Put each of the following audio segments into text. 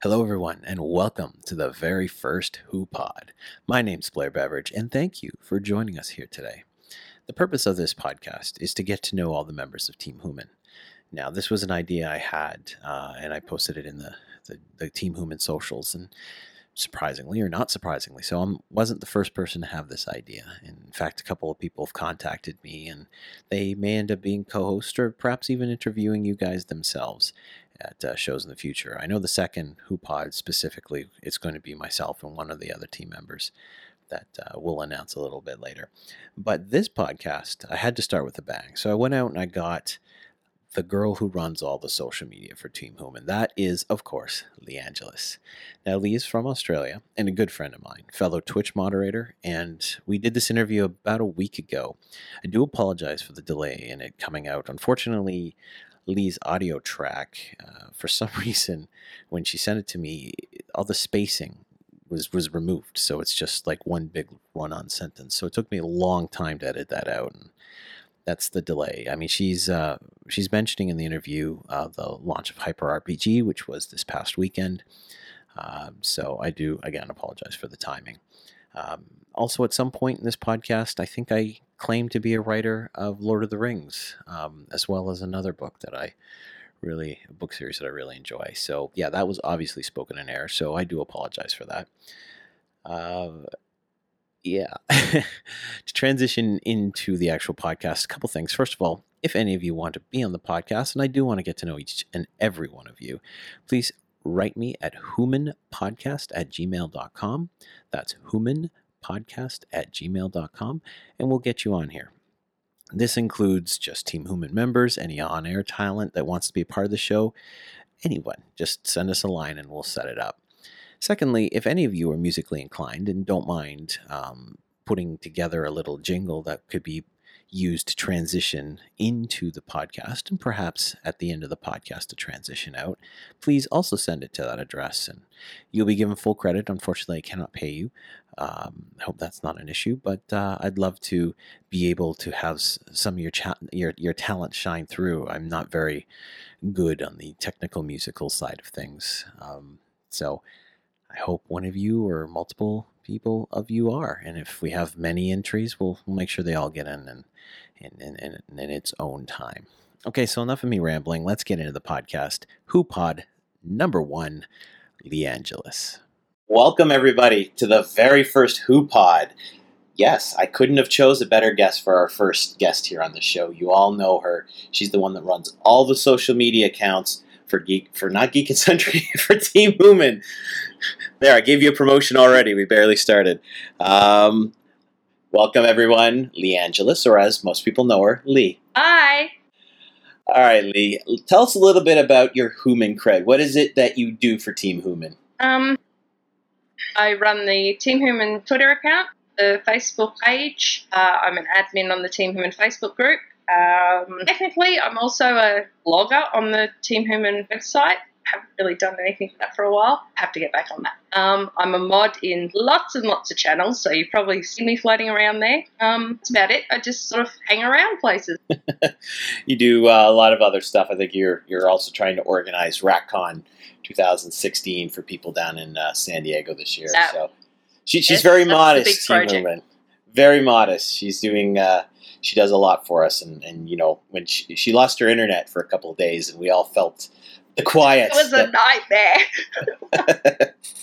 Hello, everyone, and welcome to the very first HooPod. My name's Blair Beveridge, and thank you for joining us here today. The purpose of this podcast is to get to know all the members of Team Hooman. Now, this was an idea I had, uh, and I posted it in the, the, the Team Hooman socials, and surprisingly or not surprisingly, so I wasn't the first person to have this idea. In fact, a couple of people have contacted me, and they may end up being co-hosts or perhaps even interviewing you guys themselves at uh, shows in the future. I know the second HooPod specifically, it's going to be myself and one of the other team members that uh, we'll announce a little bit later. But this podcast, I had to start with a bang. So I went out and I got the girl who runs all the social media for Team Hooman. That is, of course, Liangelus. Now, Li is from Australia and a good friend of mine, fellow Twitch moderator, and we did this interview about a week ago. I do apologize for the delay in it coming out. Unfortunately, Li's audio track, uh, for some reason, when she sent it to me, all the spacing was was removed, so it's just like one big run-on sentence. So it took me a long time to edit that out, and that's the delay. I mean, she's uh, she's mentioning in the interview uh, the launch of Hyper RPG, which was this past weekend. Um, so I do again apologize for the timing. Um, also, at some point in this podcast, I think I claim to be a writer of Lord of the Rings, um, as well as another book that I really, a book series that I really enjoy. So, yeah, that was obviously spoken in error. So, I do apologize for that. Uh, yeah. to transition into the actual podcast, a couple things. First of all, if any of you want to be on the podcast, and I do want to get to know each and every one of you, please write me at humanpodcast at gmail.com. That's human podcast at gmail.com, and we'll get you on here. This includes just Team Hooman members, any on air talent that wants to be a part of the show, anyone. Just send us a line and we'll set it up. Secondly, if any of you are musically inclined and don't mind um, putting together a little jingle that could be used to transition into the podcast and perhaps at the end of the podcast to transition out, please also send it to that address and you'll be given full credit. Unfortunately, I cannot pay you. Um, I hope that's not an issue, but uh, I'd love to be able to have some of your, cha- your your talent shine through. I'm not very good on the technical musical side of things, um, so I hope one of you or multiple people of you are. And if we have many entries, we'll, we'll make sure they all get in and in, in, in, in its own time. Okay, so enough of me rambling. Let's get into the podcast. HooPod number one, Liangelus. Welcome everybody to the very first HooPod. Yes, I couldn't have chose a better guest for our first guest here on the show. You all know her. She's the one that runs all the social media accounts for Geek for not Geek and Sundry for Team Hooman. There, I gave you a promotion already. We barely started. Um, welcome everyone, Liangelus, or as most people know her, Li. Hi. All right, Li. Tell us a little bit about your Human cred. What is it that you do for Team Hooman? Um, I run the Team Hooman Twitter account, the Facebook page. Uh, I'm an admin on the Team Hooman Facebook group. Um, technically, I'm also a blogger on the Team Hooman website. Haven't really done anything for that for a while. Have to get back on that. Um, I'm a mod in lots and lots of channels, so you've probably seen me floating around there. Um, that's about it. I just sort of hang around places. you do uh, a lot of other stuff. I think you're you're also trying to organize RACCon 2016 for people down in uh, San Diego this year. So she, she's very modest, Team Hooman. Very modest. She's doing. Uh, she does a lot for us. And, and you know, when she, she lost her internet for a couple of days, and we all felt the quiet. It was a nightmare.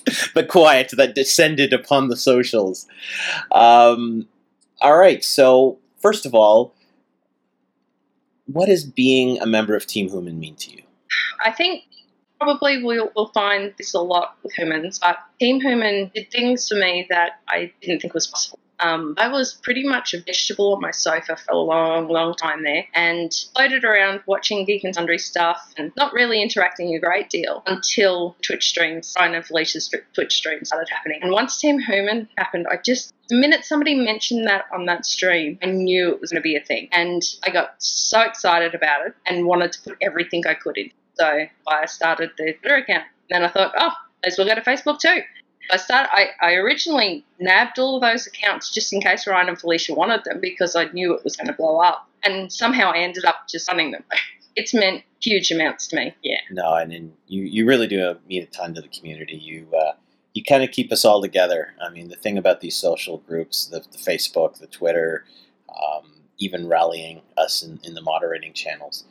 the quiet that descended upon the socials. Um, all right. So first of all, what does being a member of Team Hooman mean to you? I think probably we'll, we'll find this a lot with humans, but Team Hooman did things for me that I didn't think was possible. Um, I was pretty much a vegetable on my sofa for a long, long time there and floated around watching Geek and Sundry stuff and not really interacting a great deal until Twitch streams, Ryan and Felicia's Twitch streams started happening. And once Team Hooman happened, I just the minute somebody mentioned that on that stream, I knew it was going to be a thing. And I got so excited about it and wanted to put everything I could in. So I started the Twitter account. Then I thought, oh, may as well go to Facebook too. I started. I, I originally nabbed all of those accounts just in case Ryan and Felicia wanted them because I knew it was going to blow up, and somehow I ended up just running them. it's meant huge amounts to me. Yeah. No, and, and you you really do mean a ton to the community. You uh, you kind of keep us all together. I mean, the thing about these social groups, the, the Facebook, the Twitter, um, even rallying us in, in the moderating channels,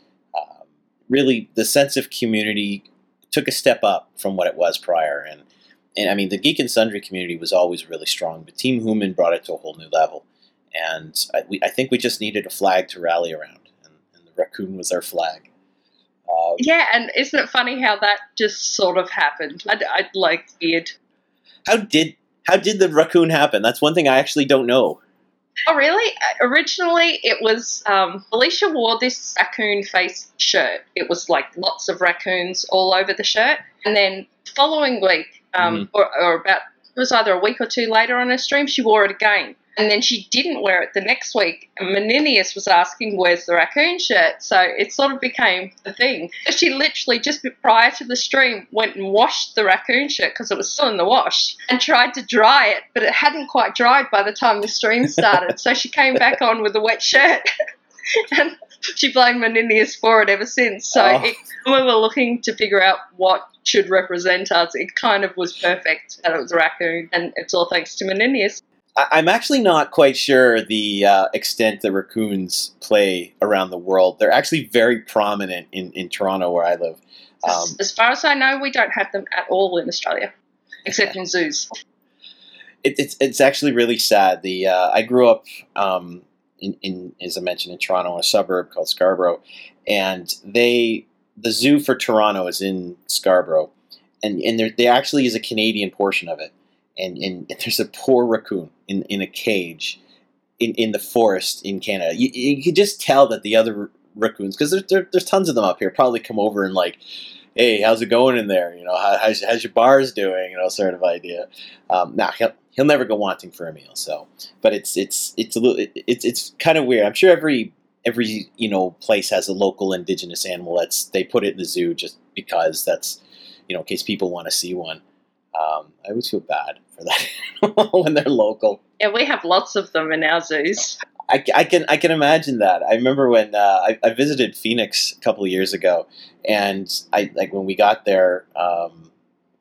really the sense of community took a step up from what it was prior. And and I mean, the Geek and Sundry community was always really strong, but Team Hooman brought it to a whole new level. And I, we, I think we just needed a flag to rally around, and, and the raccoon was our flag. Um, yeah, and isn't it funny how that just sort of happened? I'd, I'd like weird. How did how did the raccoon happen? That's one thing I actually don't know. Oh, really? Uh, originally, it was um, Alicia wore this raccoon face shirt. It was like lots of raccoons all over the shirt. And then following week, um, mm. or, or about it was either a week or two later on her stream, she wore it again. And then she didn't wear it the next week. And Meninius was asking, Where's the raccoon shirt? So it sort of became the thing. She literally, just prior to the stream, went and washed the raccoon shirt because it was still in the wash and tried to dry it, but it hadn't quite dried by the time the stream started. so she came back on with a wet shirt. and she blamed Meninius for it ever since. So oh. it, when we were looking to figure out what should represent us, it kind of was perfect that it was a raccoon, and it's all thanks to Meninius. I'm actually not quite sure the uh, extent that raccoons play around the world. They're actually very prominent in, in Toronto, where I live. Um, as, as, far as I know, we don't have them at all in Australia, except in zoos. It, it's it's actually really sad. The uh, I grew up um, in, in, as I mentioned in Toronto, a suburb called Scarborough, and they the zoo for Toronto is in Scarborough, and and there, there actually is a Canadian portion of it and, and there's a poor raccoon in, in a cage in, in the forest in Canada. You, you can just tell that the other raccoons, because there, there, there's tons of them up here, probably come over and like, hey, how's it going in there? You know, how, how's, how's your bars doing? You know, sort of idea. Um, now he'll he'll never go wanting for a meal. So, but it's it's it's a little it's it's kind of weird. I'm sure every every you know place has a local indigenous animal that's they put it in the zoo just because that's you know in case people want to see one. Um, I always feel bad for that when they're local. Yeah, we have lots of them in our zoos. I, I can I can imagine that. I remember when uh, I, I, visited Phoenix a couple of years ago, and I like when we got there. Um,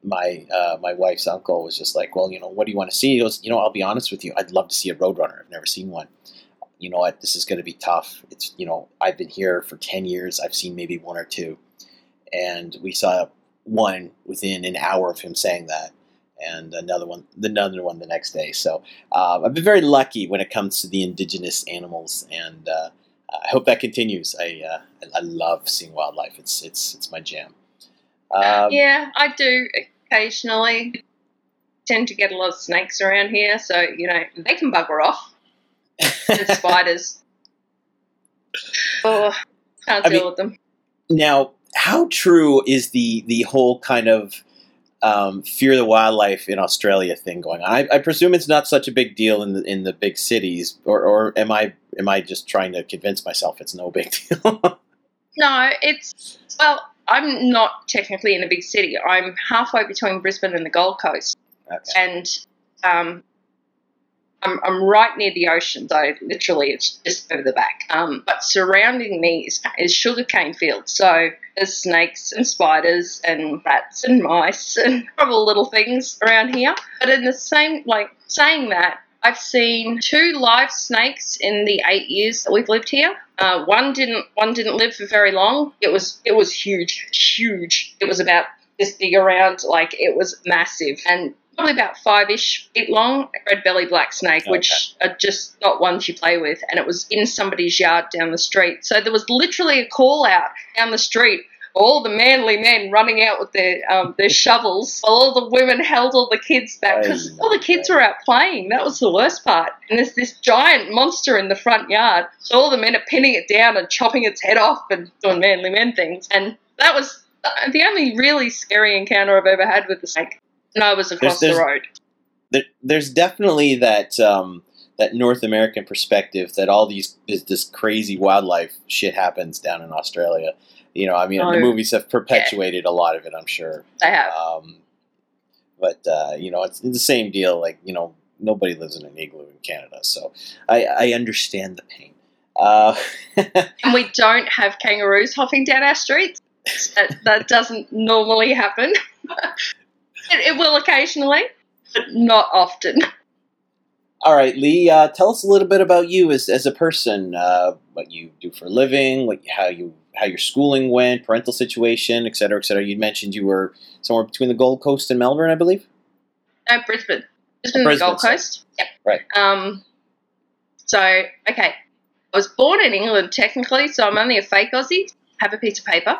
my uh, my wife's uncle was just like, "Well, you know, what do you want to see?" He goes, "You know, I'll be honest with you. I'd love to see a Roadrunner. I've never seen one. You know what? This is going to be tough. It's you know, I've been here for ten years. I've seen maybe one or two, and we saw one within an hour of him saying that, and another one, another one the next day. So uh, I've been very lucky when it comes to the indigenous animals, and uh, I hope that continues. I uh, I love seeing wildlife. It's it's it's my jam. Um, yeah, I do occasionally. Tend to get a lot of snakes around here, so you know they can bugger off. and spiders. Oh, can't I deal mean, with them. Now, how true is the the whole kind of um, fear the wildlife in Australia thing going on? I, I, presume it's not such a big deal in the in the big cities, or, or am I am I just trying to convince myself it's no big deal? no, it's well, I'm not technically in a big city. I'm halfway between Brisbane and the Gold Coast, okay. and um, I'm, I'm right near the ocean, so literally it's just over the back. Um, but surrounding me is, is sugarcane fields. So there's snakes and spiders and rats and mice and horrible little things around here. But in the same, like saying that, I've seen two live snakes in the eight years that we've lived here. Uh, one didn't one didn't live for very long. It was it was huge, huge. It was about this big around, like it was massive. And probably about five ish feet long, red belly black snake, okay. which are just not ones you play with. And it was in somebody's yard down the street. So there was literally a call out down the street. All the manly men running out with their um, their shovels, while all the women held all the kids back because all the kids were out playing. That was the worst part. And there's this giant monster in the front yard, so all the men are pinning it down and chopping its head off and doing manly men things. And that was the only really scary encounter I've ever had with the snake. No, it was across there's, there's, the road. There, there's definitely that um, that North American perspective that all these this, this, crazy wildlife shit happens down in Australia. You know, I mean, the movies have perpetuated yeah. a lot of it. I'm sure. I have. Um, but uh, you know, it's the same deal. Like you know, nobody lives in an igloo in Canada, so I, I understand the pain. Uh, and we don't have kangaroos hopping down our streets. That, that doesn't normally happen. it, it will occasionally, but not often. all right, Li. Uh, tell us a little bit about you as as a person. Uh, what you do for a living, what how you how your schooling went, parental situation, et cetera, et cetera. You mentioned you were somewhere between the Gold Coast and Melbourne, I believe. No, Brisbane. Brisbane, Brisbane, the Gold sorry. Coast. Yep. Right. Um, so, okay. I was born in England technically, so I'm only a fake Aussie. Have a piece of paper.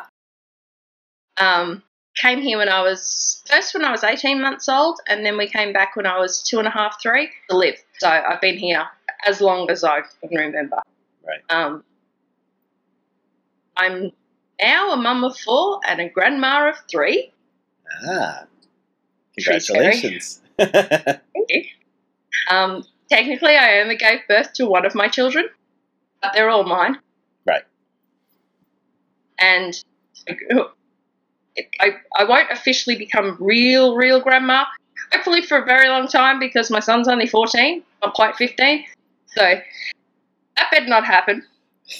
Um, came here when I was first when I was 18 months old, and then we came back when I was two and a half, three to live. So I've been here as long as I can remember. Right. Um, I'm now a mum of four and a grandma of three. Ah, congratulations. Thank you. Um, technically, I only gave birth to one of my children, but they're all mine. Right. And I, I won't officially become real, real grandma, hopefully for a very long time because my son's only 14, not quite 15. So that better not happen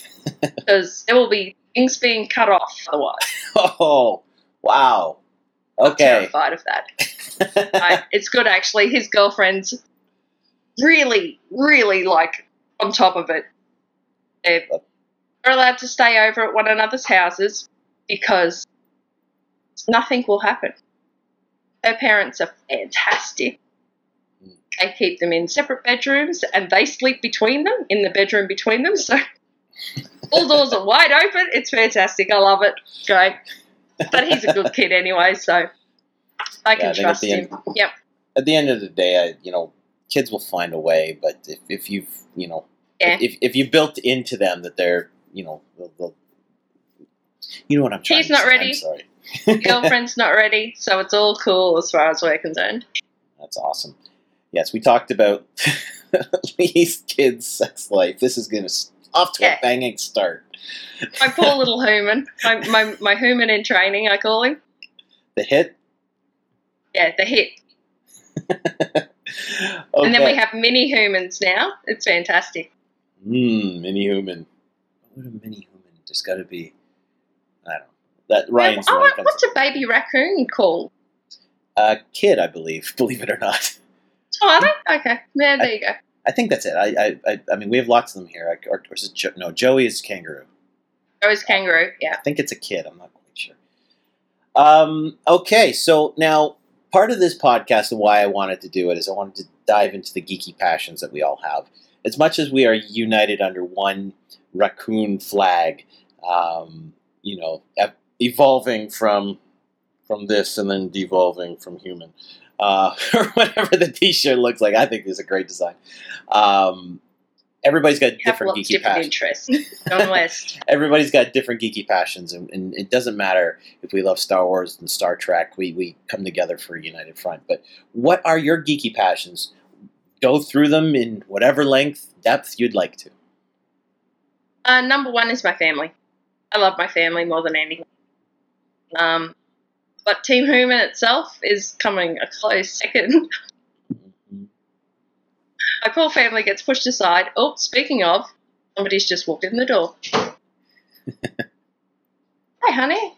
because there will be things being cut off otherwise. oh, wow. I'm Okay. terrified of that. I, it's good actually. His girlfriend's really, really like on top of it. They're allowed to stay over at one another's houses because nothing will happen. Her parents are fantastic. Mm. They keep them in separate bedrooms and they sleep between them, in the bedroom between them. So all doors are wide open. It's fantastic. I love it. Great. But he's a good kid anyway, so I Yeah, I can trust the end- Yep. At the end of the day, I, you know, kids will find a way. But if, if you've, you know, Yeah. if, if you built into them that they're, you know, they'll, they'll, you know what I'm trying He's not ready. Girlfriend's not ready, so it's all cool as far as we're concerned. That's awesome. Yes, we talked about Li's kids' sex life. This is going to off to Yeah. a banging start. My poor little human, my, my, my human in training, I call him. The hit. Yeah, the hit. okay. And then we have mini humans now. It's fantastic. Mm, mini human. What a mini human? There's got to be. I don't know. That Ryan's oh, what, what's a baby raccoon called? A kid, I believe. Believe it or not. Oh, are they? Okay. Yeah, there you go. I think that's it. I, I, I, I mean, we have lots of them here. Or, or is it jo- no? Joey is kangaroo. Rose kangaroo. Yeah. I think it's a kid. I'm not quite sure. Um, okay, so now part of this podcast and why I wanted to do it is I wanted to dive into the geeky passions that we all have. As much as we are united under one raccoon flag, um, you know, evolving from from this and then devolving from human, uh, or whatever the T-shirt looks like. I think is a great design. Um, everybody's got different geeky different passions interests. West. everybody's got different geeky passions, and, and it doesn't matter if we love Star Wars and Star Trek. We we come together for a united front. But what are your geeky passions? Go through them in whatever length, depth you'd like to. Uh, number one is my family. I love my family more than anything. Um, but Team Hooman itself is coming a close second. My poor family gets pushed aside. Oh, speaking of, somebody's just walked in the door. Hi, honey.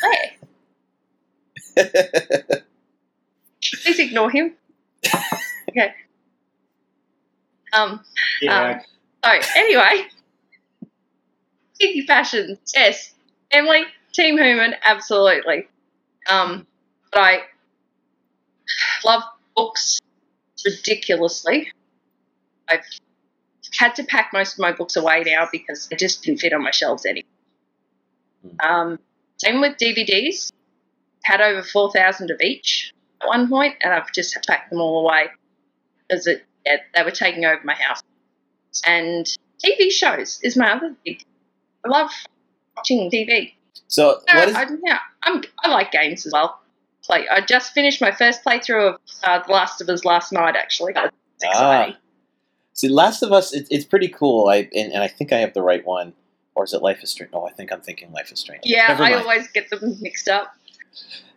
Hey, please ignore him. Okay. Um. Yeah. So anyway, geeky fashions, yes. Emily, Team Hooman, absolutely. Um, but I love books ridiculously. I've had to pack most of my books away now because they just didn't fit on my shelves anymore. Um, same with DVDs. Had over four thousand of each at one point, and I've just packed them all away because it yeah, they were taking over my house. And TV shows is my other big. I love watching TV. so Uh, is I, yeah, I'm, I like games as well. Play. I just finished my first playthrough of uh, The Last of Us last night. Actually, That was ah? See, Last of Us, it, it's pretty cool. I and, and I think I have the right one, or is it Life is Strange? No, I think I'm thinking Life is Strange. Yeah, I always get them mixed up.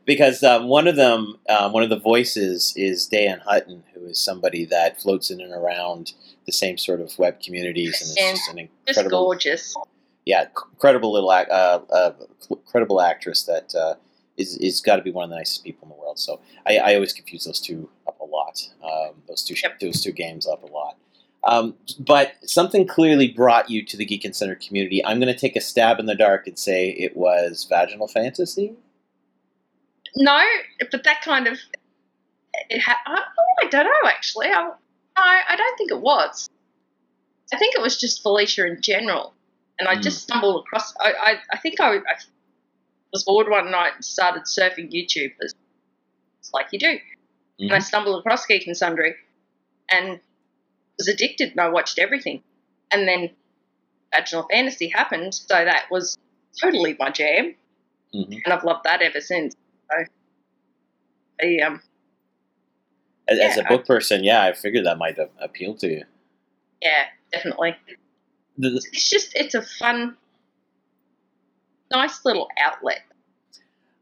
because um, one of them, um, one of the voices is Dan Hutton, who is somebody that floats in and around the same sort of web communities, and And just an incredible, Just gorgeous. Yeah, credible little, ac- uh, uh, incredible actress that uh, is is got to be one of the nicest people in the world. So I, I always confuse those two up a lot. Um, those two Yep. those two games up a lot. Um, but something clearly brought you to the Geek and Sundry community. I'm going to take a stab in the dark and say it was Vaginal Fantasy. No, but that kind of it. Ha- I, I don't know actually. I, no, I don't think it was. I think it was just Felicia in general, and I Hmm. just stumbled across. I, I, I think I, I was bored one night and started surfing YouTube, as it's like you do, and I Mhm. stumbled across Geek and Sundry, and was addicted, and I watched everything, and then Vaginal Fantasy happened, so that was totally my jam, Mhm. and I've loved that ever since. So, I, um, As, as a Yeah. book person, yeah, I figured that might appeal to you. yeah, definitely. The- It's just it's a fun, nice little outlet.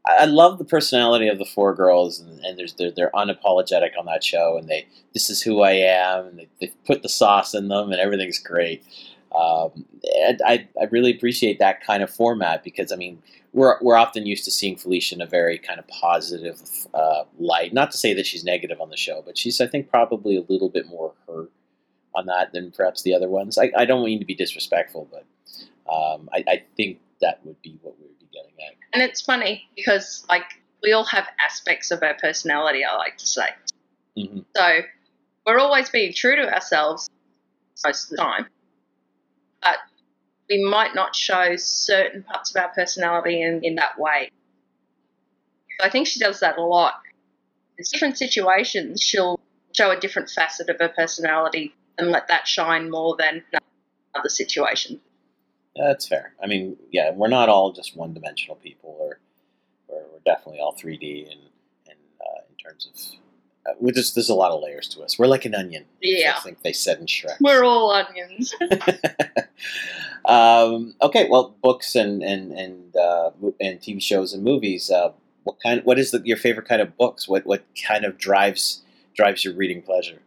I love the personality of the four girls, and, and there's they're, they're unapologetic on that show, and they this is who I am, and they, they put the sauce in them, and everything's great. Um, and I I really appreciate that kind of format because I mean we're we're often used to seeing Felicia in a very kind of positive uh, light. Not to say that she's negative on the show, but she's I think probably a little bit more her on that than perhaps the other ones. I, I don't mean to be disrespectful, but um, I, I think that would be what we would be getting at. And it's funny because like we all have aspects of our personality. I like to say. hmm So we're always being true to ourselves most of the time, but we might not show certain parts of our personality in, in that way. I think she does that a lot. In different situations, she'll show a different facet of her personality and let that shine more than other situations. Yeah, that's fair. I mean, yeah, we're not all just one-dimensional people, or we're, we're definitely all 3D, and and uh, in terms of, uh, we just there's a lot of layers to us. We're like an onion. Yeah. I think they said in Shrek. We're all onions. um, okay, well, books and and and uh, and TV shows and movies. Uh, what kind? What is the, your favorite kind of books? What what kind of drives drives your reading pleasure?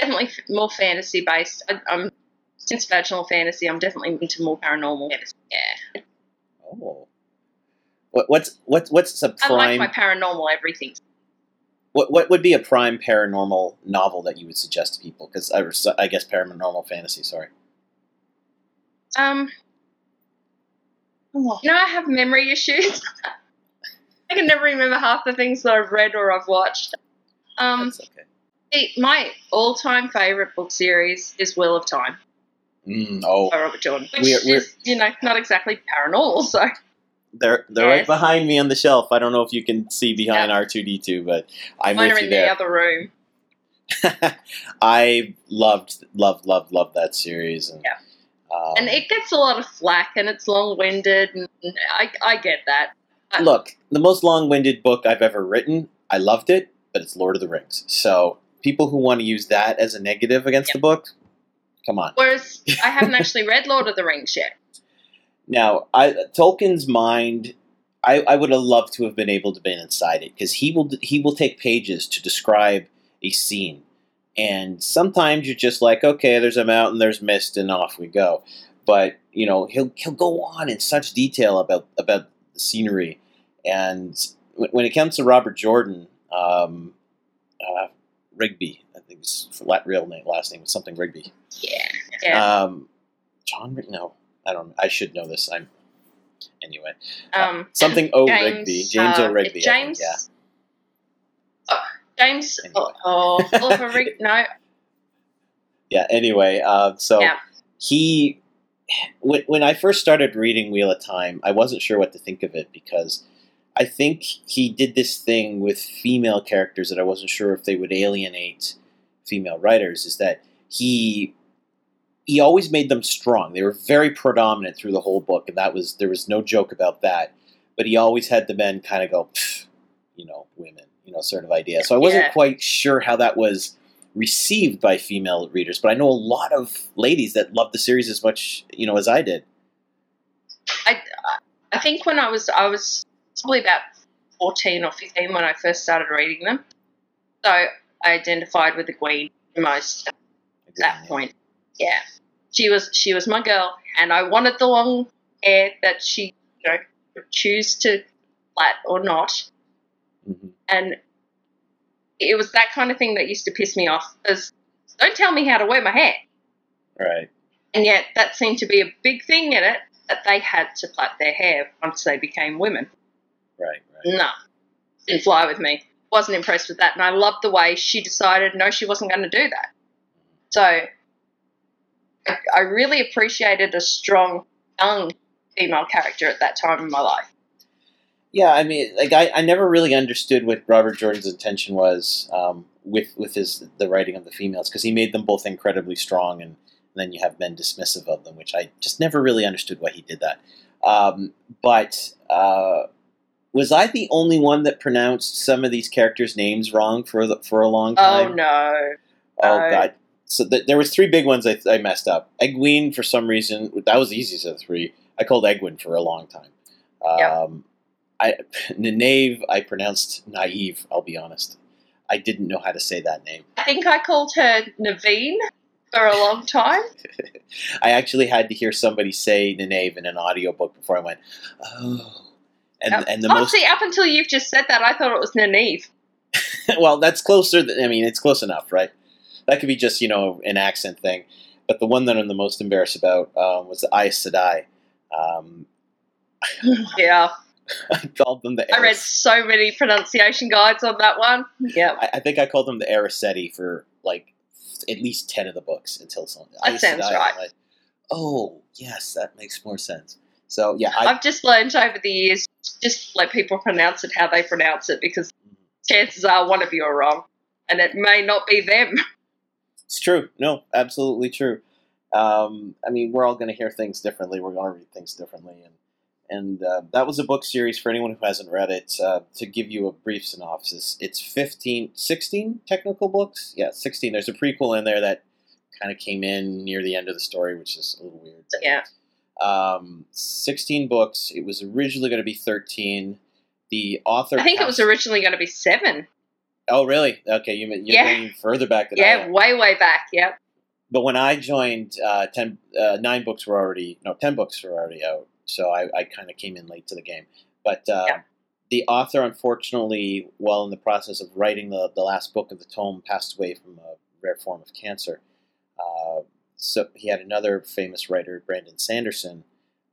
Definitely more fantasy based. I, I'm since vaginal fantasy, I'm definitely into more paranormal fantasy. Yeah, Oh, what what's what's what's a I prime? like my paranormal everything. What what would be a prime paranormal novel that you would suggest to people? Because I, was- I guess paranormal fantasy. Sorry. Um, you know, I have memory issues. I can never remember half the things that I've read or I've watched. Um, That's okay. My all-time favorite book series is Wheel of Time Mm, oh, by Robert Jordan, which We're- we're- is you know not exactly paranormal. So they're they're right behind me on the shelf. I don't know if you can see behind R two D two, but I'm mine with you in the other room. I loved loved loved loved that series, and Yeah. um, and it gets a lot of flack and it's long-winded, and I I get that. look the most long winded book I've ever written. I loved it, but it's Lord of the Rings. So people who want to use that as a negative against the book, come on. Whereas I haven't actually read Lord of the Rings yet. Now, I, Tolkien's mind, I, I would have loved to have been able to been inside it because he will he will take pages to describe a scene, and sometimes you're just like, okay, there's a mountain, there's mist, and off we go. But you know, he'll he'll go on in such detail about about the scenery, and when when it comes to Robert Jordan, um, uh, Rigby, I think his flat real name, last name was something Rigby. Yeah, yeah. Um, John, no, I don't. I should know this. I'm anyway. Um, Something O James, Rigby, James uh, O Rigby. I think, James. yeah. Oh, James. Anyway. Oh, oh, Oliver Rig. No. Yeah. Anyway, uh, so Yeah. he, when when I first started reading Wheel of Time, I wasn't sure what to think of it because I think he did this thing with female characters that I wasn't sure if they would alienate female writers. Is that he he always made them strong. They were very predominant through the whole book, and that was there was no joke about that. But he always had the men kind of go, you know, women, you know, sort of idea. So I wasn't Yeah. quite sure how that was received by female readers, but I know a lot of ladies that loved the series as much, you know, as I did. I I think when I was I was probably about 14 or 15 when I first started reading them. So I identified with the Queen the most at that point. Yeah. She was she was my girl and I wanted the long hair that she you know could choose to flat or not. hmm And it was that kind of thing that used to piss me off because don't tell me how to wear my hair. Right. And yet that seemed to be a big thing in it that they had to plait their hair once they became women. Right. Right. No, didn't fly with me. Wasn't impressed with that, and I loved the way she decided no, she wasn't going to do that. So I, I really appreciated a strong young female character at that time in my life. Yeah, I mean, like I, I never really understood what Robert Jordan's intention was um, with with his the writing of the females because he made them both incredibly strong, and, then you have men dismissive of them, which I just never really understood why he did that. Um, but uh, was I the only one that pronounced some of these characters' names wrong for the, for a long time? Oh no, Oh no. god! So th- there was three big ones I, I messed up. Egwene for some reason that was the easiest of the three. I called Egwin for a long time. Yep. Um, I Nynaeve I pronounced naive. I'll be honest. I didn't know how to say that name. I think I called her Naveen for a long time. I actually had to hear somebody say Nynaeve in an audiobook before I went, oh. And Yep. and the oh, most see, up until you've just said that, I thought it was Nynaeve. well, that's closer. Than, I mean, it's close enough, right? That could be just you know an accent thing. But the one that I'm the most embarrassed about um, was the Aes Sedai. Um, Yeah, I called them the. I read so many pronunciation guides on that one. Yeah, I, I think I called them the Arisetti for like at least ten of the books until something. That sounds right. Like, oh yes, that makes more sense. So yeah, I, I've just learned over the years just let people pronounce it how they pronounce it because chances are one of you are wrong, and it may not be them. It's true. No, absolutely true. Um, I mean, we're all going to hear things differently. We're going to read things differently, and and uh, that was a book series for anyone who hasn't read it. Uh, to give you a brief synopsis, it's 15, 16 technical books. Yeah, sixteen. There's a prequel in there that kind of came in near the end of the story, which is a little weird. Yeah, Um, sixteen books. It was originally going to be thirteen. The author. I think it was originally going to be seven. Oh, really? Okay, you you're Yeah. going further back than Yeah, way way back. Yep. but when I joined, uh, ten, uh, nine books were already no, ten books were already out. So I, I kind of came in late to the game. But uh, Yeah. the author, unfortunately, while in the process of writing the, the last book of the tome, passed away from a rare form of cancer. Uh, so he had another famous writer, Brandon Sanderson,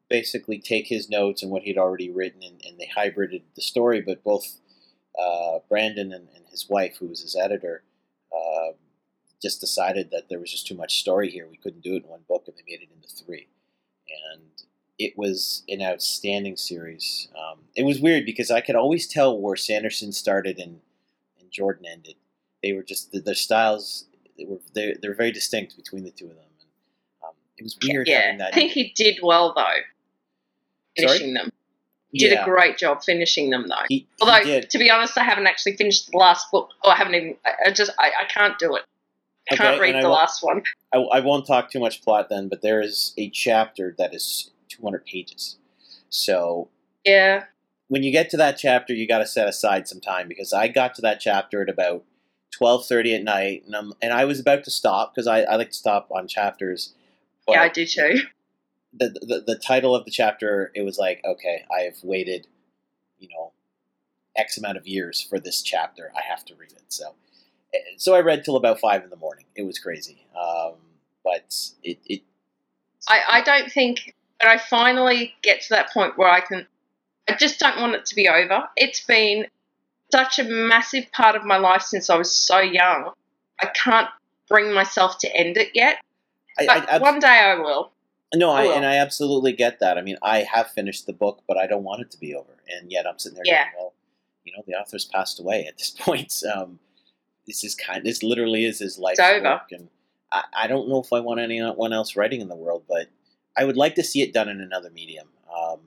basically take his notes and what he'd already written, and, and they hybrided the story. But both uh, Brandon and, and his wife, who was his editor, uh, just decided that there was just too much story here. We couldn't do it in one book, and they made it into three. And it was an outstanding series. Um, it was weird because I could always tell where Sanderson started and, and Jordan ended. They were just their styles. They were they're, they're very distinct between the two of them. It was weird Yeah, having I think he did well though, Sorry? finishing them. He did a great job finishing them though. he, he Although, did. to be honest, I haven't actually finished the last book. Or I haven't even. I, just. I, I can't do it. I Okay, can't read I the last one. I, I won't talk too much plot then, but there is a chapter that is 200 pages. So Yeah. when you get to that chapter, you got to set aside some time because I got to that chapter at about 12:30 at night, and I'm and I was about to stop because I, I like to stop on chapters. Yeah, I but do too. The, the the title of the chapter it was like okay, I have waited, you know, X amount of years for this chapter. I have to read it. So eh, so I read till about five in the morning. It was crazy, um, but it, it I, I don't think when I finally get to that point where I can, I just don't want it to be over. It's been such a massive part of my life since I was so young. I can't bring myself to end it yet, I, I, one day I will. No, I, will. and I absolutely get that. I mean, I have finished the book, but I don't want it to be over. And yet I'm sitting there Yeah. going, well, you know, the author's passed away at this point. Um, this is kind. This literally is his life over. work, and I, I don't know if I want anyone else writing in the world, but I would like to see it done in another medium. Um,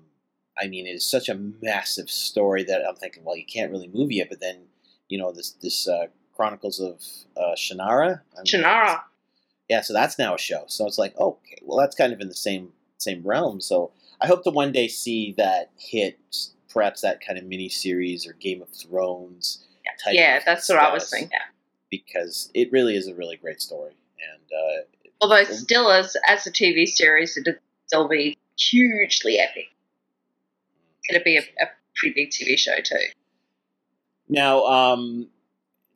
I mean, it is such a massive story that I'm thinking, well, you can't really movie it, but then you know this this uh, Chronicles of uh, Shannara. I mean, Shannara. Yeah, so that's now a show. So it's like, okay, well, that's kind of in the same same realm. So I hope to one day see that hit perhaps that kind of mini series or Game of Thrones type. yeah, that's what I was thinking. because it really is a really great story, and uh, Although still as as a TV series, it'd still be hugely epic. It'd be a, a pretty big TV show too. Now, um,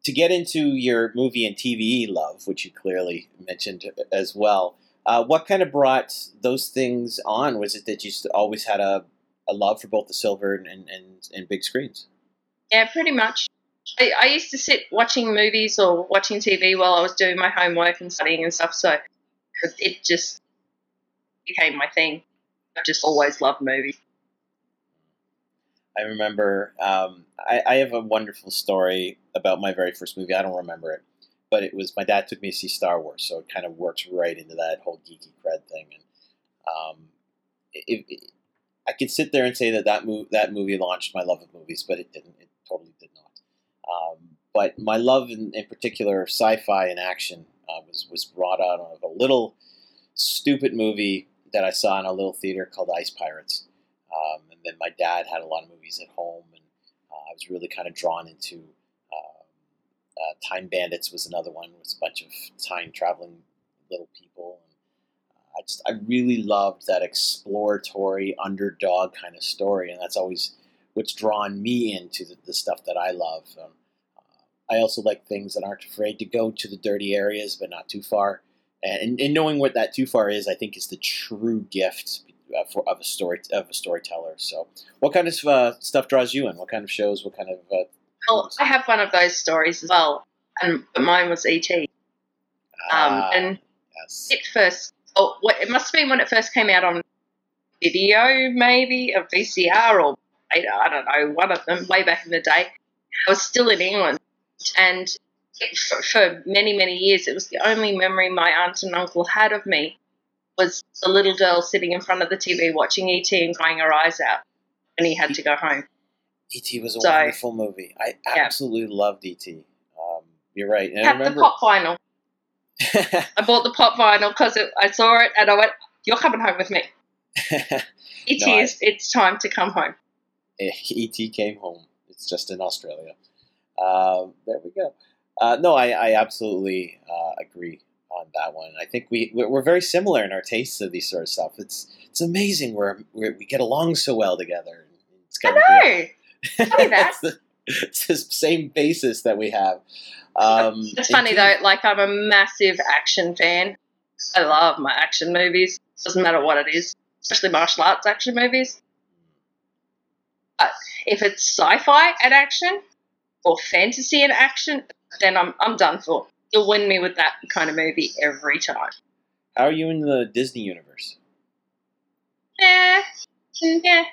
to get into your movie and TV love, which you clearly mentioned as well, uh, what kind of brought those things on? Was it that you always had a, a love for both the silver and, and, and big screens? Yeah, pretty much. I, I used to sit watching movies or watching TV while I was doing my homework and studying and stuff, so it just became my thing. I've just always loved movies. I remember um, I, I have a wonderful story about my very first movie. I don't remember it, but it was my dad took me to see Star Wars, so it kind of works right into that whole geeky cred thing. And um, it, it, I could sit there and say that that, that movie launched my love of movies, but it didn't. It totally did not. Um, but my love, in, in particular, sci-fi and action, uh, was was brought out of a little stupid movie that I saw in a little theater called Ice Pirates. Um, and then my dad had a lot of movies at home, and uh, I was really kind of drawn into uh, uh, Time Bandits was another one. It was a bunch of time traveling little people. And, uh, I just I really loved that exploratory underdog kind of story, and that's always what's drawn me into the, the stuff that I love. Um, uh, I also like things that aren't afraid to go to the dirty areas, but not too far. And, and knowing what that too far is, I think, is the true gift uh, for of a story of a storyteller. So, what kind of uh, stuff draws you in? What kind of shows? What kind of? Uh, Well, I have one of those stories as well, and mine was ET. Um, ah, and yes. it first, oh, what, it must have been when it first came out on video, maybe a VCR or I don't know, one of them way back in the day. I was still in England, and for, for many many years, it was the only memory my aunt and uncle had of me was the little girl sitting in front of the TV watching ET and crying her eyes out, and he had to go home. E.T. was a So- wonderful movie. I Yeah. absolutely loved E.T. Um, you're right, and I Had the remember. pop vinyl. I bought the pop vinyl because I saw it and I went, "You're coming home with me. It No, I- It's time to come home." E.T. came home. It's just in Australia. Um, there we go. Uh, no, I, I absolutely uh, agree on that one. I think we we're very similar in our tastes of these sort of stuff. It's it's amazing where we're, we get along so well together. It's I kind of know. Funny that. it's, the, it's the same basis that we have. Um, It's funny E.T. though. Like I'm a massive action fan. I love my action movies. Doesn't matter what it is, especially martial arts action movies. But if it's sci-fi and action or fantasy and action, then I'm I'm done for. You'll win me with that kind of movie every time. How are you in the Disney universe? Yeah, yeah.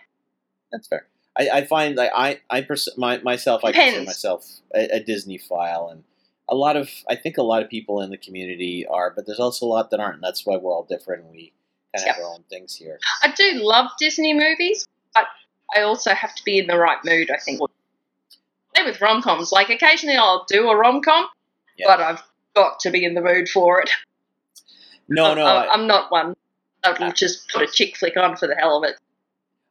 That's fair. I, I find like I I pers- my, myself I consider myself a, a Disneyphile, and a lot of I think a lot of people in the community are, but there's also a lot that aren't. And that's why we're all different. and We kind of have our own things here. I do love Disney movies, but I also have to be in the right mood. I think. Same with rom coms. Like occasionally I'll do a rom com, Yeah. but I've got to be in the mood for it. No, I'm, no. I'm, I, I'm not one that'll just put a chick flick on for the hell of it.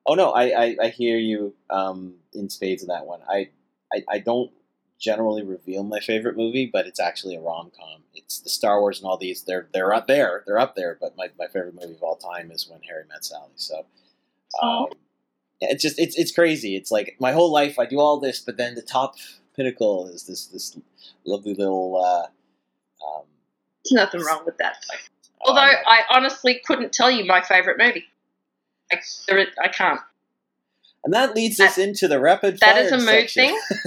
oh no, I, I, I hear you um, in spades in that one. I, I I don't generally reveal my favorite movie, but it's actually a rom com. It's the Star Wars and all these. They're they're up there. They're up there. But my, my favorite movie of all time is When Harry Met Sally. So. Oh. Um, it's just it's it's crazy. It's like my whole life I do all this, but then the top pinnacle is this this lovely little. Uh, um, There's nothing wrong with that. Though. oh, Although I. I honestly couldn't tell you my favorite movie. I, there, I can't. and that leads us into the rapid That fire is a mood section.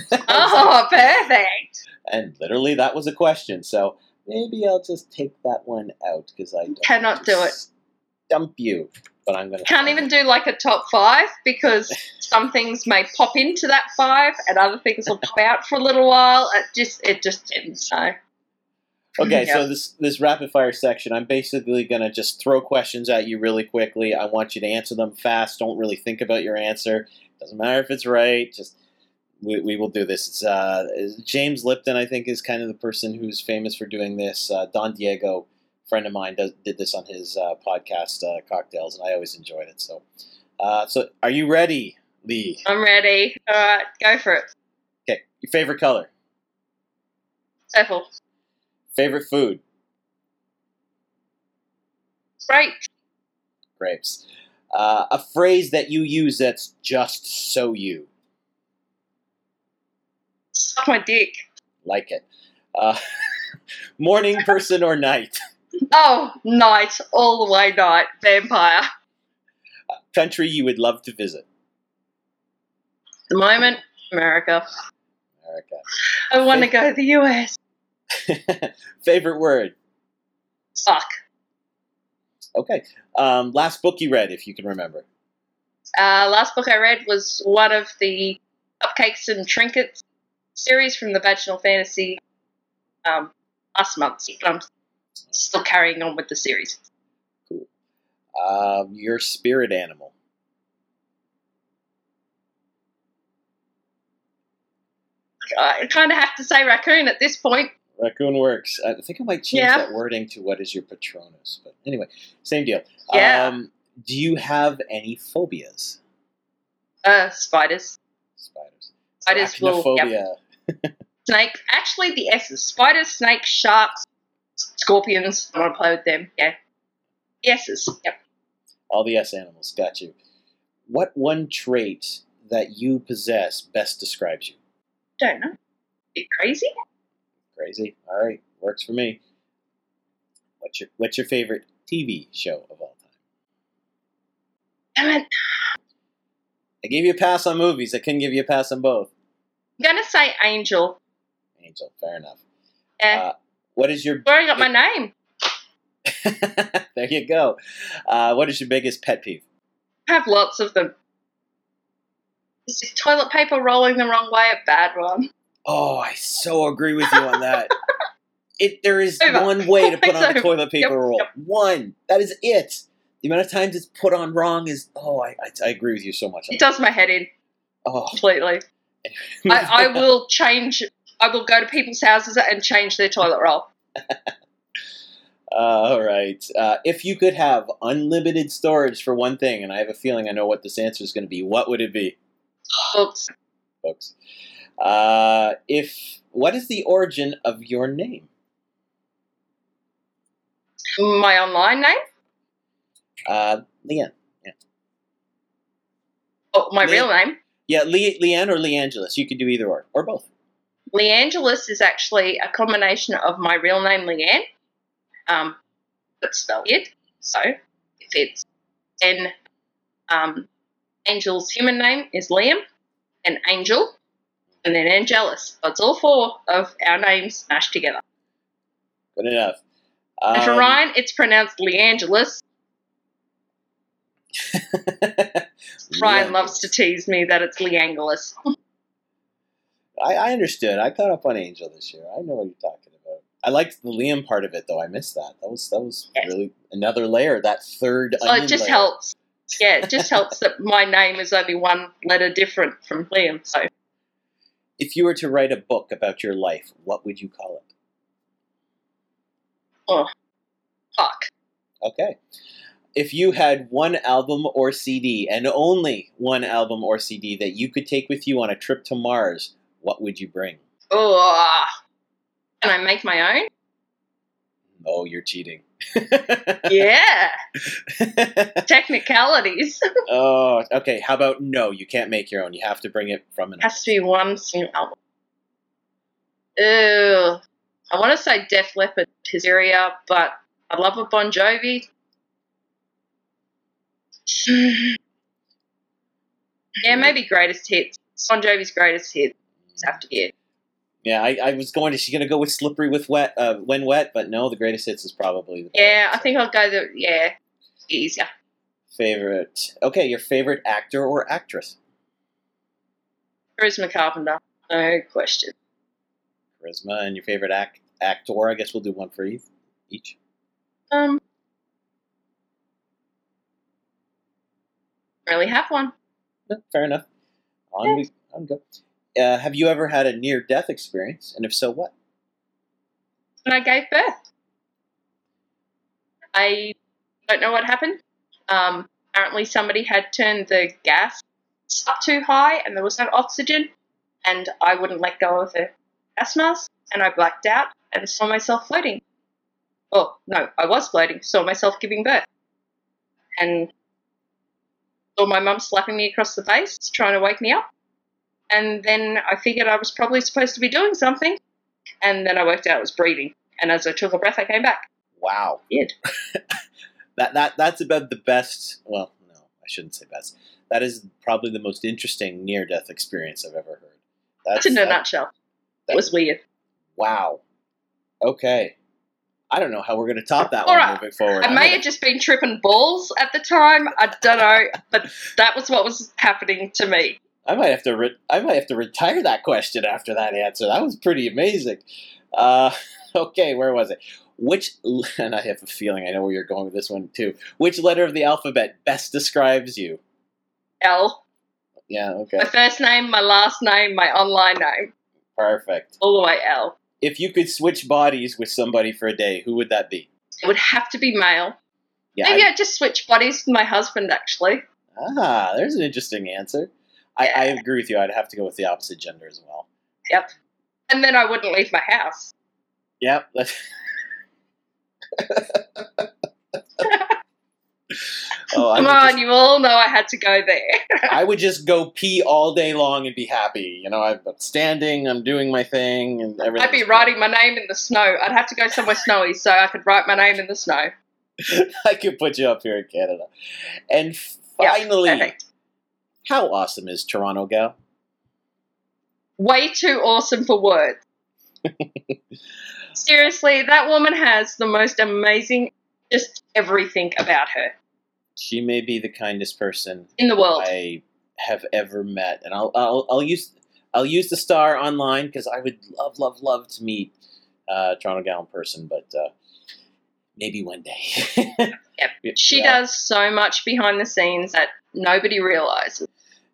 thing. Oh, perfect. and literally that was a question. So maybe I'll just take that one out because I don't Cannot do it. Dump you, but I'm gonna Can't even do like a top five because some things may pop into that five and other things will pop out for a little while. It just it just didn't. So Okay, Yeah. so this this rapid fire section, I'm basically gonna just throw questions at you really quickly. I want you to answer them fast. Don't really think about your answer. Doesn't matter if it's right. Just we, we will do this. It's uh, James Lipton, I think, is kind of the person who's famous for doing this. Uh, Don Diego, friend of mine, does, did this on his uh, podcast uh, Cocktails, and I always enjoyed it. So, uh, so are you ready, Li. I'm ready. All right, go for it. Okay, your favorite color, Purple. Favorite food, Great. grapes. Uh, a phrase that you use that's just so you. Suck my dick. Like it. Uh, morning person or night? Oh, night. All the way night. Vampire. Country you would love to visit? the moment, America. America. I want to go to the US. favorite word? Fuck. Okay. Um, last book you read, if you can remember. Uh, last book I read was one of the Cupcakes and Trinkets series from the Vaginal Fantasy um, last month. I'm still carrying on with the series. Um, your spirit animal. I kind of have to say raccoon at this point. Raccoon works. I think I might change Yeah. that wording to what is your patronus. But anyway, same deal. Yeah. Um, do you have any phobias? Uh, spiders. Spiders. Spiders will. Yep. Arachnophobia. Snake. Actually, the S's. Spiders, snakes, sharks, scorpions. I want to play with them. Yeah. The S's. Yep. All the S animals. Got you. What one trait that you possess best describes you? Don't know. Bit crazy. Crazy. All right, works for me. What's your What's your favorite TV show of all time? Damn it. I gave you a pass on movies. I couldn't give you a pass on both. I'm gonna say Angel. Angel, fair enough. Yeah. Uh, what is your? Where I got my name. there you go. Uh, what is your biggest pet peeve? I have lots of them. Is this toilet paper rolling the wrong way a bad one? Oh, I so agree with you on that. it there is Over. one way to put on a toilet paper Yep, roll. yep. One. That is it. The amount of times it's put on wrong is oh, I I, I agree with you so much. It does my head in Oh, completely. I, I will change. I will go to people's houses and change their toilet roll. all right. Uh, if you could have unlimited storage for one thing, and I have a feeling I know what this answer is going to be, what would it be, Books. folks? Uh, if what is the origin of your name? My online name. Uh, Leanne. Oh, my real name. Yeah, Le- Leanne or Liangelus. You could do either or, or both. Liangelus is actually a combination of my real name, Leanne, um, but spelled it. So if it's then um, Angel's human name is Liam, and Angel, and then Angelus. It's all four of our names mashed together. Good enough. and for Um, Ryan, it's pronounced Liangelus. Ryan loves to tease me that it's Leangelis. I, I understood. I caught up on Angel this year. I know what you're talking about. I liked the Liam part of it, though. I missed that. That was that was Yes. really another layer. That third. Well, it just layer. helps. Yeah, it just helps that my name is only one letter different from Liam. So If you were to write a book about your life, what would you call it? Oh, fuck. Okay. If you had one album or CD, and only one album or CD that you could take with you on a trip to Mars, what would you bring? Oh, can I make my own? Oh, you're cheating. Yeah, technicalities. oh, okay. How about no? You can't make your own. You have to bring it from an. Has to be one single album. Ew. I want to say Def Leppard, Hysteria, but I love a Bon Jovi. yeah, maybe Greatest Hits. Bon Jovi's Greatest Hits have to be it. Yeah, I, I was going to. She's gonna go with slippery with wet, uh, when wet, but no, the greatest hits is probably the Yeah, I think I'll go the yeah, easier. favorite. Okay, your favorite actor or actress? Charisma Carpenter, no question. Charisma and your favorite act actor. I guess we'll do one for each. Each. Um, really have one. No, fair enough. On we on go. Uh, have you ever had a near death experience? And if so, what? When I gave birth, I don't know what happened. Um, apparently, somebody had turned the gas up too high and there was no oxygen, and I wouldn't let go of the gas mask, and I blacked out and saw myself floating. Well, no, I was floating, saw myself giving birth. And saw my mum slapping me across the face, trying to wake me up. And then I figured I was probably supposed to be doing something. And then I worked out it was breathing. And as I took a breath, I came back. Wow. Weird. That that that's about the best. Well, no, I shouldn't say best. That is probably the most interesting near death experience I've ever heard. That's in a uh, that- nutshell. That was weird. Wow. Okay. I don't know how we're going to top that All one right. moving forward. I I'm may have just been tripping balls at the time. I don't know, but that was what was happening to me. I might have to. Re- I might have to retire that question after that answer. That was pretty amazing. Uh, okay, where was it? Which and I have a feeling I know where you're going with this one too. Which letter of the alphabet best describes you? L. Yeah. Okay. My first name, my last name, my online name. Perfect. All the way L. If you could switch bodies with somebody for a day, who would that be? It would have to be male. Yeah. Maybe I- I'd just switch bodies with my husband, actually. ah, there's an interesting answer. I, I agree with you. I'd have to go with the opposite gender as well. Yep. And then I wouldn't leave my house. Yep. oh, Come on, just- you all know I had to go there. I would just go pee all day long and be happy. You know, I'm standing, I'm doing my thing, and everything. I'd be writing my name in the snow. I'd have to go somewhere snowy so I could write my name in the snow. I could put you up here in Canada. And finally, Perfect. How awesome is Toronto Gal? Way too awesome for words. Seriously, that woman has the most amazing, just everything about her She may be the kindest person in the world. I have ever met, and I'll I'll, I'll use I'll use the star online because I would love love love to meet uh, Toronto Gal in person, but uh, maybe one day. Yep. She Yeah. does so much behind the scenes that nobody realizes.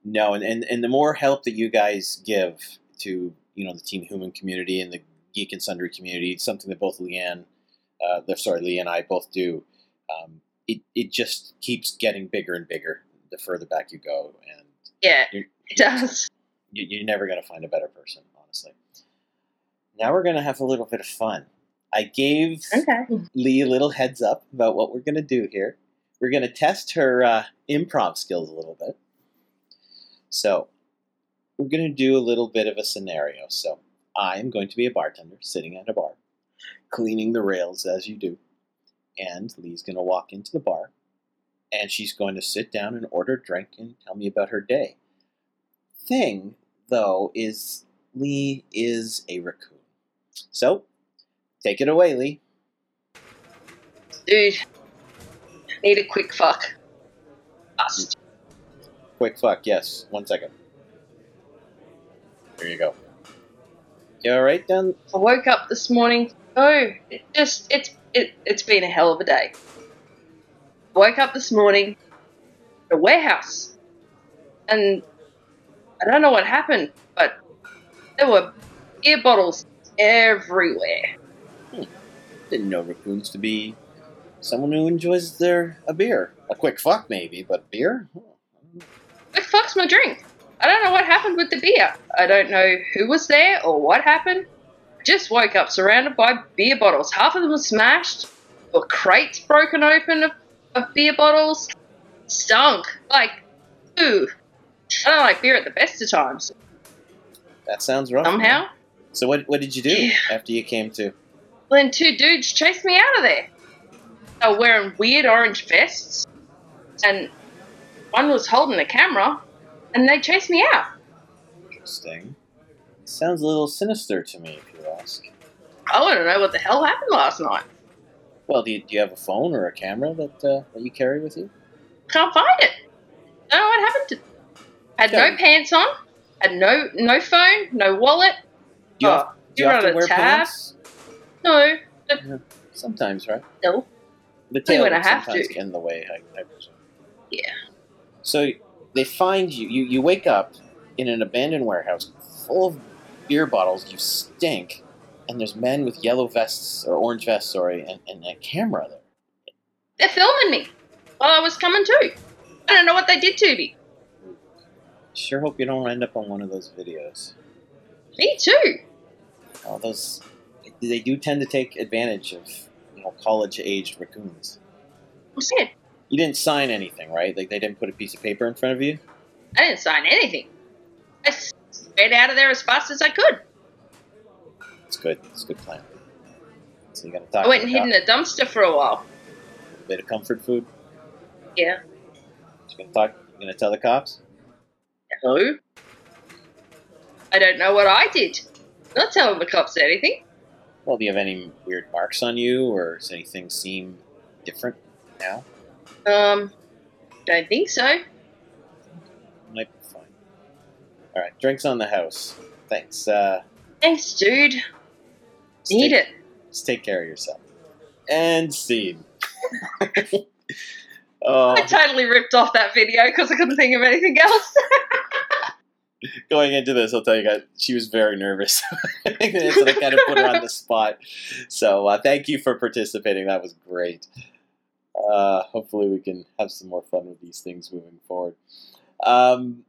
No, and, and, and the more help that you guys give to you know the Team Hooman community and the Geek and Sundry community, it's something that both Leanne, uh, sorry, Li and I both do. Um, it it just keeps getting bigger and bigger the further back you go, and Yeah, you're, it does. you- you're never going to find a better person, honestly. Now we're going to have a little bit of fun. I gave Okay. Li a little heads up about what we're going to do here. We're going to test her uh, improv skills a little bit. So, we're going to do a little bit of a scenario. So, I'm going to be a bartender sitting at a bar, cleaning the rails as you do. And Li's going to walk into the bar, and she's going to sit down and order a drink and tell me about her day. Thing, though, is Li is a raccoon. So, take it away, Li. Dude, need a quick fuck. Fast. Quick fuck, yes. One second. There you go. You alright then? I woke up this morning. Oh, it just it's it, it's been a hell of a day. Woke up this morning, at a warehouse, and I don't know what happened, but there were beer bottles everywhere. Hmm. Didn't know raccoons to be someone who enjoys their a beer. A quick fuck maybe, but beer? Huh. The fuck's my drink? I don't know what happened with the beer. I don't know who was there or what happened. I just woke up surrounded by beer bottles. Half of them were smashed. or crates broken open of, of beer bottles. Stunk. Like, ooh. I don't like beer at the best of times. That sounds rough. Somehow. man. So what what did you do Yeah. after you came to? Well, then two dudes chased me out of there. They were wearing weird orange vests. And one was holding a camera. And they chased me out. Interesting. Sounds a little sinister to me, if you ask. I want to know what the hell happened last night. Well, do you, do you have a phone or a camera that uh, that you carry with you? Can't find it. I don't know what happened to. Had Yeah. no pants on. Had no no phone. No wallet. Do you oh, have, do you have to wear tab? pants? No. Sometimes, right? No. The tail when I have sometimes to. get in the way. I, I presume. Yeah. So they find you, you. You wake up in an abandoned warehouse full of beer bottles. You stink, and there's men with yellow vests or orange vests, sorry, and, and a camera there. They're filming me while I was coming to. I don't know what they did to me. Sure hope you don't end up on one of those videos. Me too. Oh, those they do tend to take advantage of you know college-aged raccoons. I'm scared. You didn't sign anything, right? Like they didn't put a piece of paper in front of you. I didn't sign anything. I sped out of there as fast as I could. It's good. It's a good plan. So you got to talk. I went and hid in a dumpster for a while. a bit of comfort food. Yeah. You gonna talk? You gonna tell the cops? No. I don't know what I did. Not telling the cops anything. Well, do you have any weird marks on you, or does anything seem different now? Um, don't think so. Might be fine. All right, drinks on the house. Thanks. Uh, Thanks, dude. Need take, it. Just take care of yourself. And scene. oh, I totally ripped off that video because I couldn't think of anything else. going into this, I'll tell you guys, she was very nervous. so I kind of put her on the spot. So uh, thank you for participating. That was great. Uh, hopefully, we can have some more fun with these things moving forward. Um,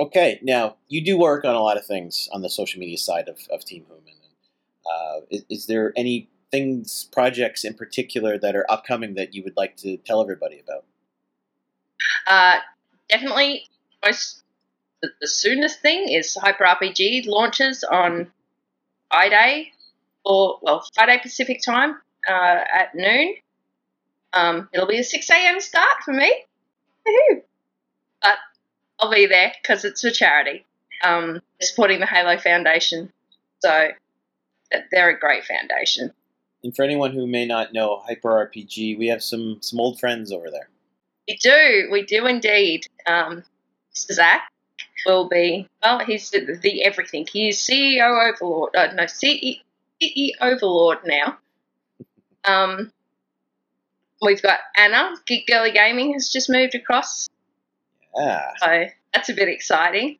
okay, now you do work on a lot of things on the social media side of, of Team Hooman. Uh, is, is there any things, projects in particular that are upcoming that you would like to tell everybody about? Uh, definitely, most the, soonest thing is Hyper RPG launches on Friday, or well, Friday Pacific time uh, at noon. Um, it'll be a six a.m. start for me, Woohoo. but I'll be there because it's for charity, um, supporting the Halo Foundation. So they're a great foundation. And for anyone who may not know Hyper RPG, we have some some old friends over there. We do, we do indeed. Um, Mr. Zach will be, well, he's the, the everything. He's CEO Overlord, uh, no, CE, CE Overlord now. Um, we've got Anna, Geek Girly Gaming has just moved across, Yeah. so that's a bit exciting.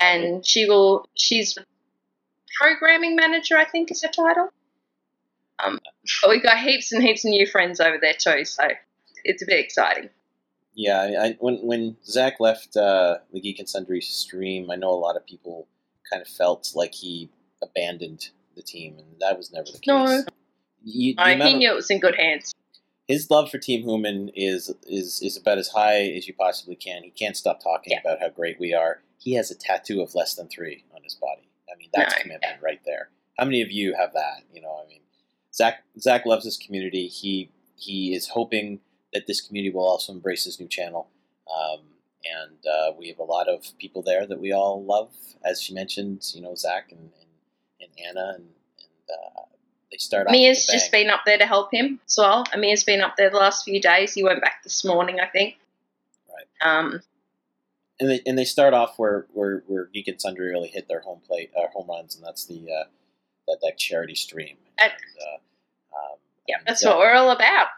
And she will, she's programming manager, I think is her title. Um, but we've got heaps and heaps of new friends over there too, so it's a bit exciting. Yeah, I, when when Zach left uh, the Geek and Sundry stream, I know a lot of people kind of felt like he abandoned the team, and that was never the case. No. You- amount he knew it was in good hands. His love for Team Hooman is is is about as high as you possibly can. He can't stop talking Yeah. about how great we are. He has a tattoo of less than three on his body. I mean, that's No. commitment right there. How many of you have that? You know, I mean, Zach Zach loves his community. He he is hoping that this community will also embrace his new channel. Um, and uh, we have a lot of people there that we all love, as she mentioned. You know, Zach and and, and Anna, and, and uh, they start. Mia's just been up there to help him as well. Mia's been up there the last few days. He went back this morning, I think. Right. Um, and they and they start off where where, where Geek and Sundry really hit their home plate uh, home runs, and that's the uh, that that charity stream. And, uh, um, yeah, and that's that- what we're all about.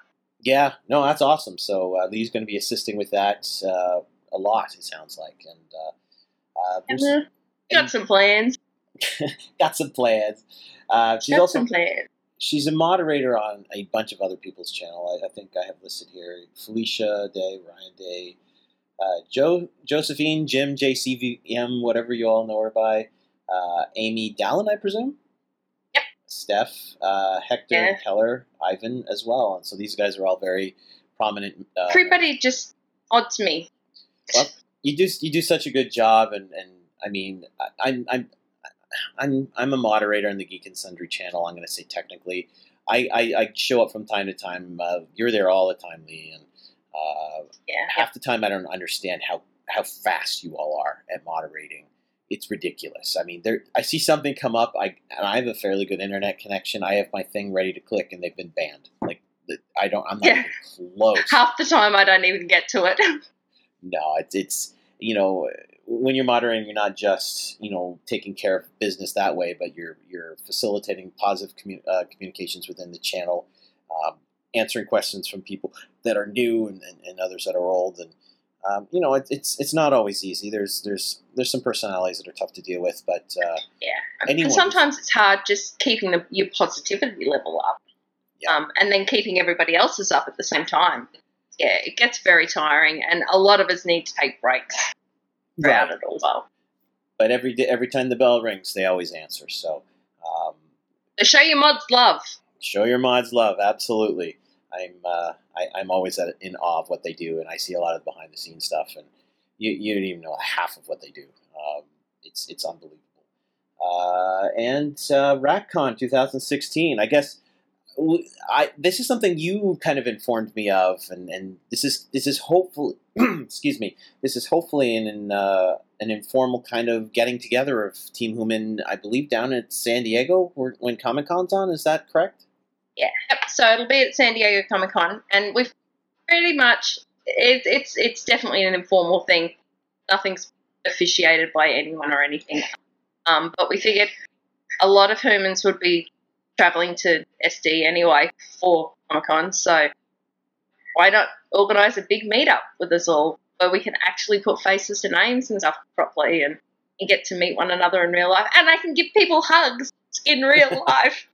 Yeah, no, that's awesome. So uh, Li's going to be assisting with that uh, a lot. It sounds like, and uh, uh. Got some plans. got some plans. Uh, she's Got also plans. she's a moderator on a bunch of other people's channel. I, I think I have listed here Felicia Day, Ryan Day, uh, Joe, Josephine, Jim, JCVM, whatever you all know her by, uh, Amy Dallen, I presume. Yep. Steph, uh, Hector, Yeah. Keller, Ivan as well. And so these guys are all very prominent. Uh, Everybody just odds me. Well, you do you do such a good job, and, and I mean, I, I'm I'm I'm I'm a moderator on the Geek and Sundry channel. I'm going to say technically, I, I, I show up from time to time. Uh, you're there all the time, Li, and uh, Yeah. half the time I don't understand how how fast you all are at moderating. It's ridiculous. I mean, there. I see something come up. I and I have a fairly good internet connection. I have my thing ready to click, and they've been banned. Like I don't. I'm not Yeah. even close. Half the time I don't even get to it. No, it's it's you know when you're moderating, you're not just you know taking care of business that way, but you're you're facilitating positive commu- uh, communications within the channel, um, answering questions from people that are new and, and, and others that are old, and um, you know it, it's it's not always easy. There's there's there's some personalities that are tough to deal with, but uh, Anyone- and sometimes it's hard just keeping the, your positivity level up. Yeah. Um, and then keeping everybody else's up at the same time. Yeah, it gets very tiring, and a lot of us need to take breaks. Throughout it all well. But every every time the bell rings, they always answer. So um, show your mods love. show your mods love. Absolutely. I'm uh, I, I'm always at, in awe of what they do, and I see a lot of behind the scenes stuff, and you, you don't even know half of what they do. Um, it's it's unbelievable. Uh, and uh, RatCon 2016, I guess. I this is something you kind of informed me of, and, and this is this is hopefully excuse me this is hopefully in an, uh, an informal kind of getting together of Team Hooman, I believe down at San Diego when Comic Con's on. Is that correct? Yep. So it'll be at San Diego Comic Con, and we've pretty much it, it's it's definitely an informal thing. Nothing's officiated by anyone or anything. Um, but we figured a lot of humans would be traveling to SD anyway for Comic Con, so why not organise a big meetup with us all where we can actually put faces to names and stuff properly and, and get to meet one another in real life, and I can give people hugs in real life.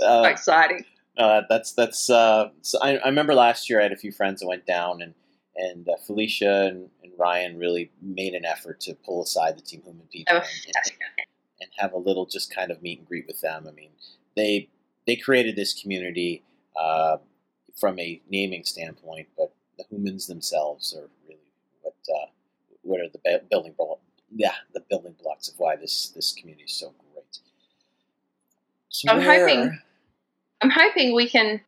Uh, Exciting. Uh, that's that's. Uh, so I, I remember last year I had a few friends that went down, and and uh, Felicia and, and Ryan really made an effort to pull aside the Team Hooman people and, and, and have a little just kind of meet and greet with them. I mean, they they created this community uh, from a naming standpoint, but the humans themselves are really what uh, what are the building blo- yeah the building blocks of why this this community is so great. So I'm where- hoping- I'm hoping we can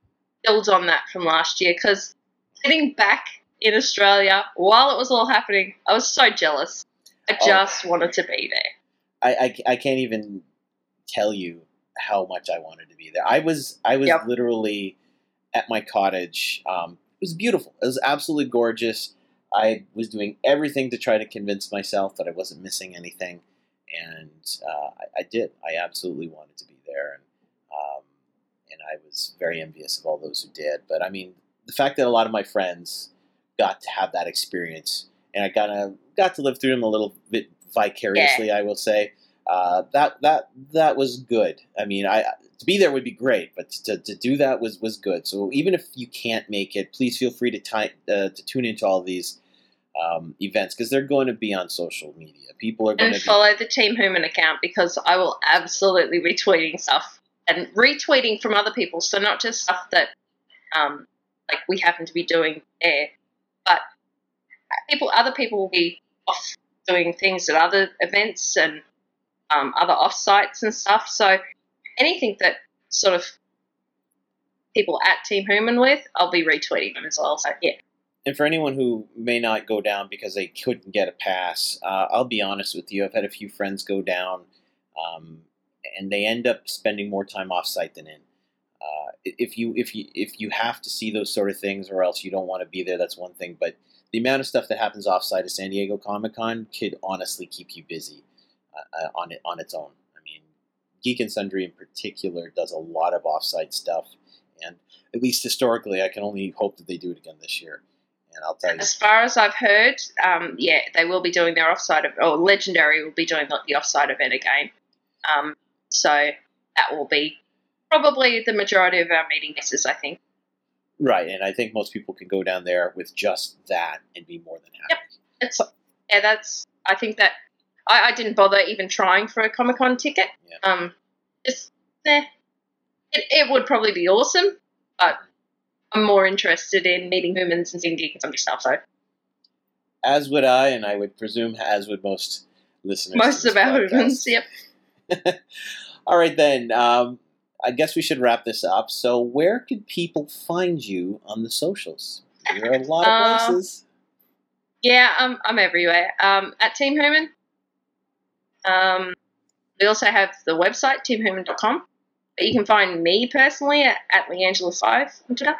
build on that from last year because sitting back in Australia while it was all happening, I was so jealous. I Oh. just wanted to be there. I, I, I can't even tell you how much I wanted to be there. I was I was Yep. literally at my cottage. Um, it was beautiful. It was absolutely gorgeous. I was doing everything to try to convince myself that I wasn't missing anything, and uh, I, I did. I absolutely wanted to be there, and um, and I was very envious of all those who did. But I mean, the fact that a lot of my friends got to have that experience, and I got to got to live through them a little bit vicariously, I will say. Uh, that that that was good. I mean, I to be there would be great, but to, to do that was was good. So even if you can't make it, please feel free to uh, to tune into all these um, events because they're going to be on social media. People are going And to be follow the Team Hooman account because I will absolutely be tweeting stuff and retweeting from other people. So not just stuff that um, like we happen to be doing there, but people, other people will be off doing things at other events and um, other off sites and stuff. So anything that sort of people at Team Hooman with, I'll be retweeting them as well. So yeah, And for anyone who may not go down because they couldn't get a pass, uh, I'll be honest with you. I've had a few friends go down, um, and they end up spending more time off-site than in. Uh, if you if you if you have to see those sort of things, or else you don't want to be there, that's one thing. But the amount of stuff that happens off-site at San Diego Comic Con could honestly keep you busy uh, uh, on it on its own. I mean, Geek and Sundry in particular does a lot of off-site stuff, and at least historically, I can only hope that they do it again this year. And I'll tell you, As far as I've heard, um, yeah, they will be doing their offsite of, or Legendary will be doing the, offsite event again. Um, so that will be probably the majority of our meeting misses, I think. Right, and I think most people can go down there with just that and be more than happy. It's yeah, that's. I think that I, I didn't bother even trying for a Comic Con ticket. Yeah. Um, just eh, it, it would probably be awesome, but I'm more interested in meeting humans and seeing geek and stuff. So As would I, and I would presume as would most listeners. most of our humans, yep. All right, then. Um, I guess we should wrap this up. So, where could people find you on the socials? There are a lot of Uh, places. Yeah, I'm, I'm everywhere. Um, at Team Hooman. Um, we also have the website, teamhooman.com. But you can find me personally at, at Liangelus5 on Twitter.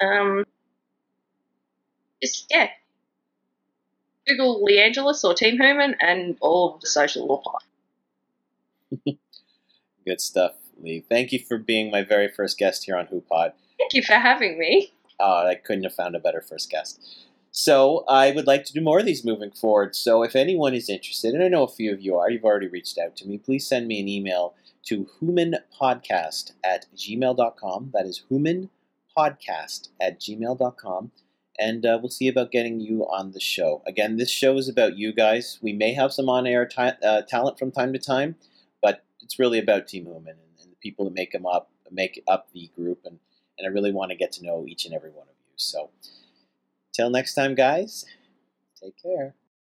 Um, just, yeah. Google Liangelus or Team Hooman and all of the social will pop. Good stuff, Li. Thank you for being my very first guest here on HooPod. Thank you for having me. Uh, I couldn't have found a better first guest. So I would like to do more of these moving forward. So if anyone is interested, and I know a few of you are, you've already reached out to me, please send me an email to humanpodcast at gmail.com. That is humanpodcast at gmail.com. and uh, we'll see about getting you on the show. Again, this show is about you guys. We may have some on-air ta- uh, talent from time to time, but it's really about Team Hooman and, and the people that make them up, make up the group, and and I really want to get to know each and every one of you. So, till next time, guys. Take care.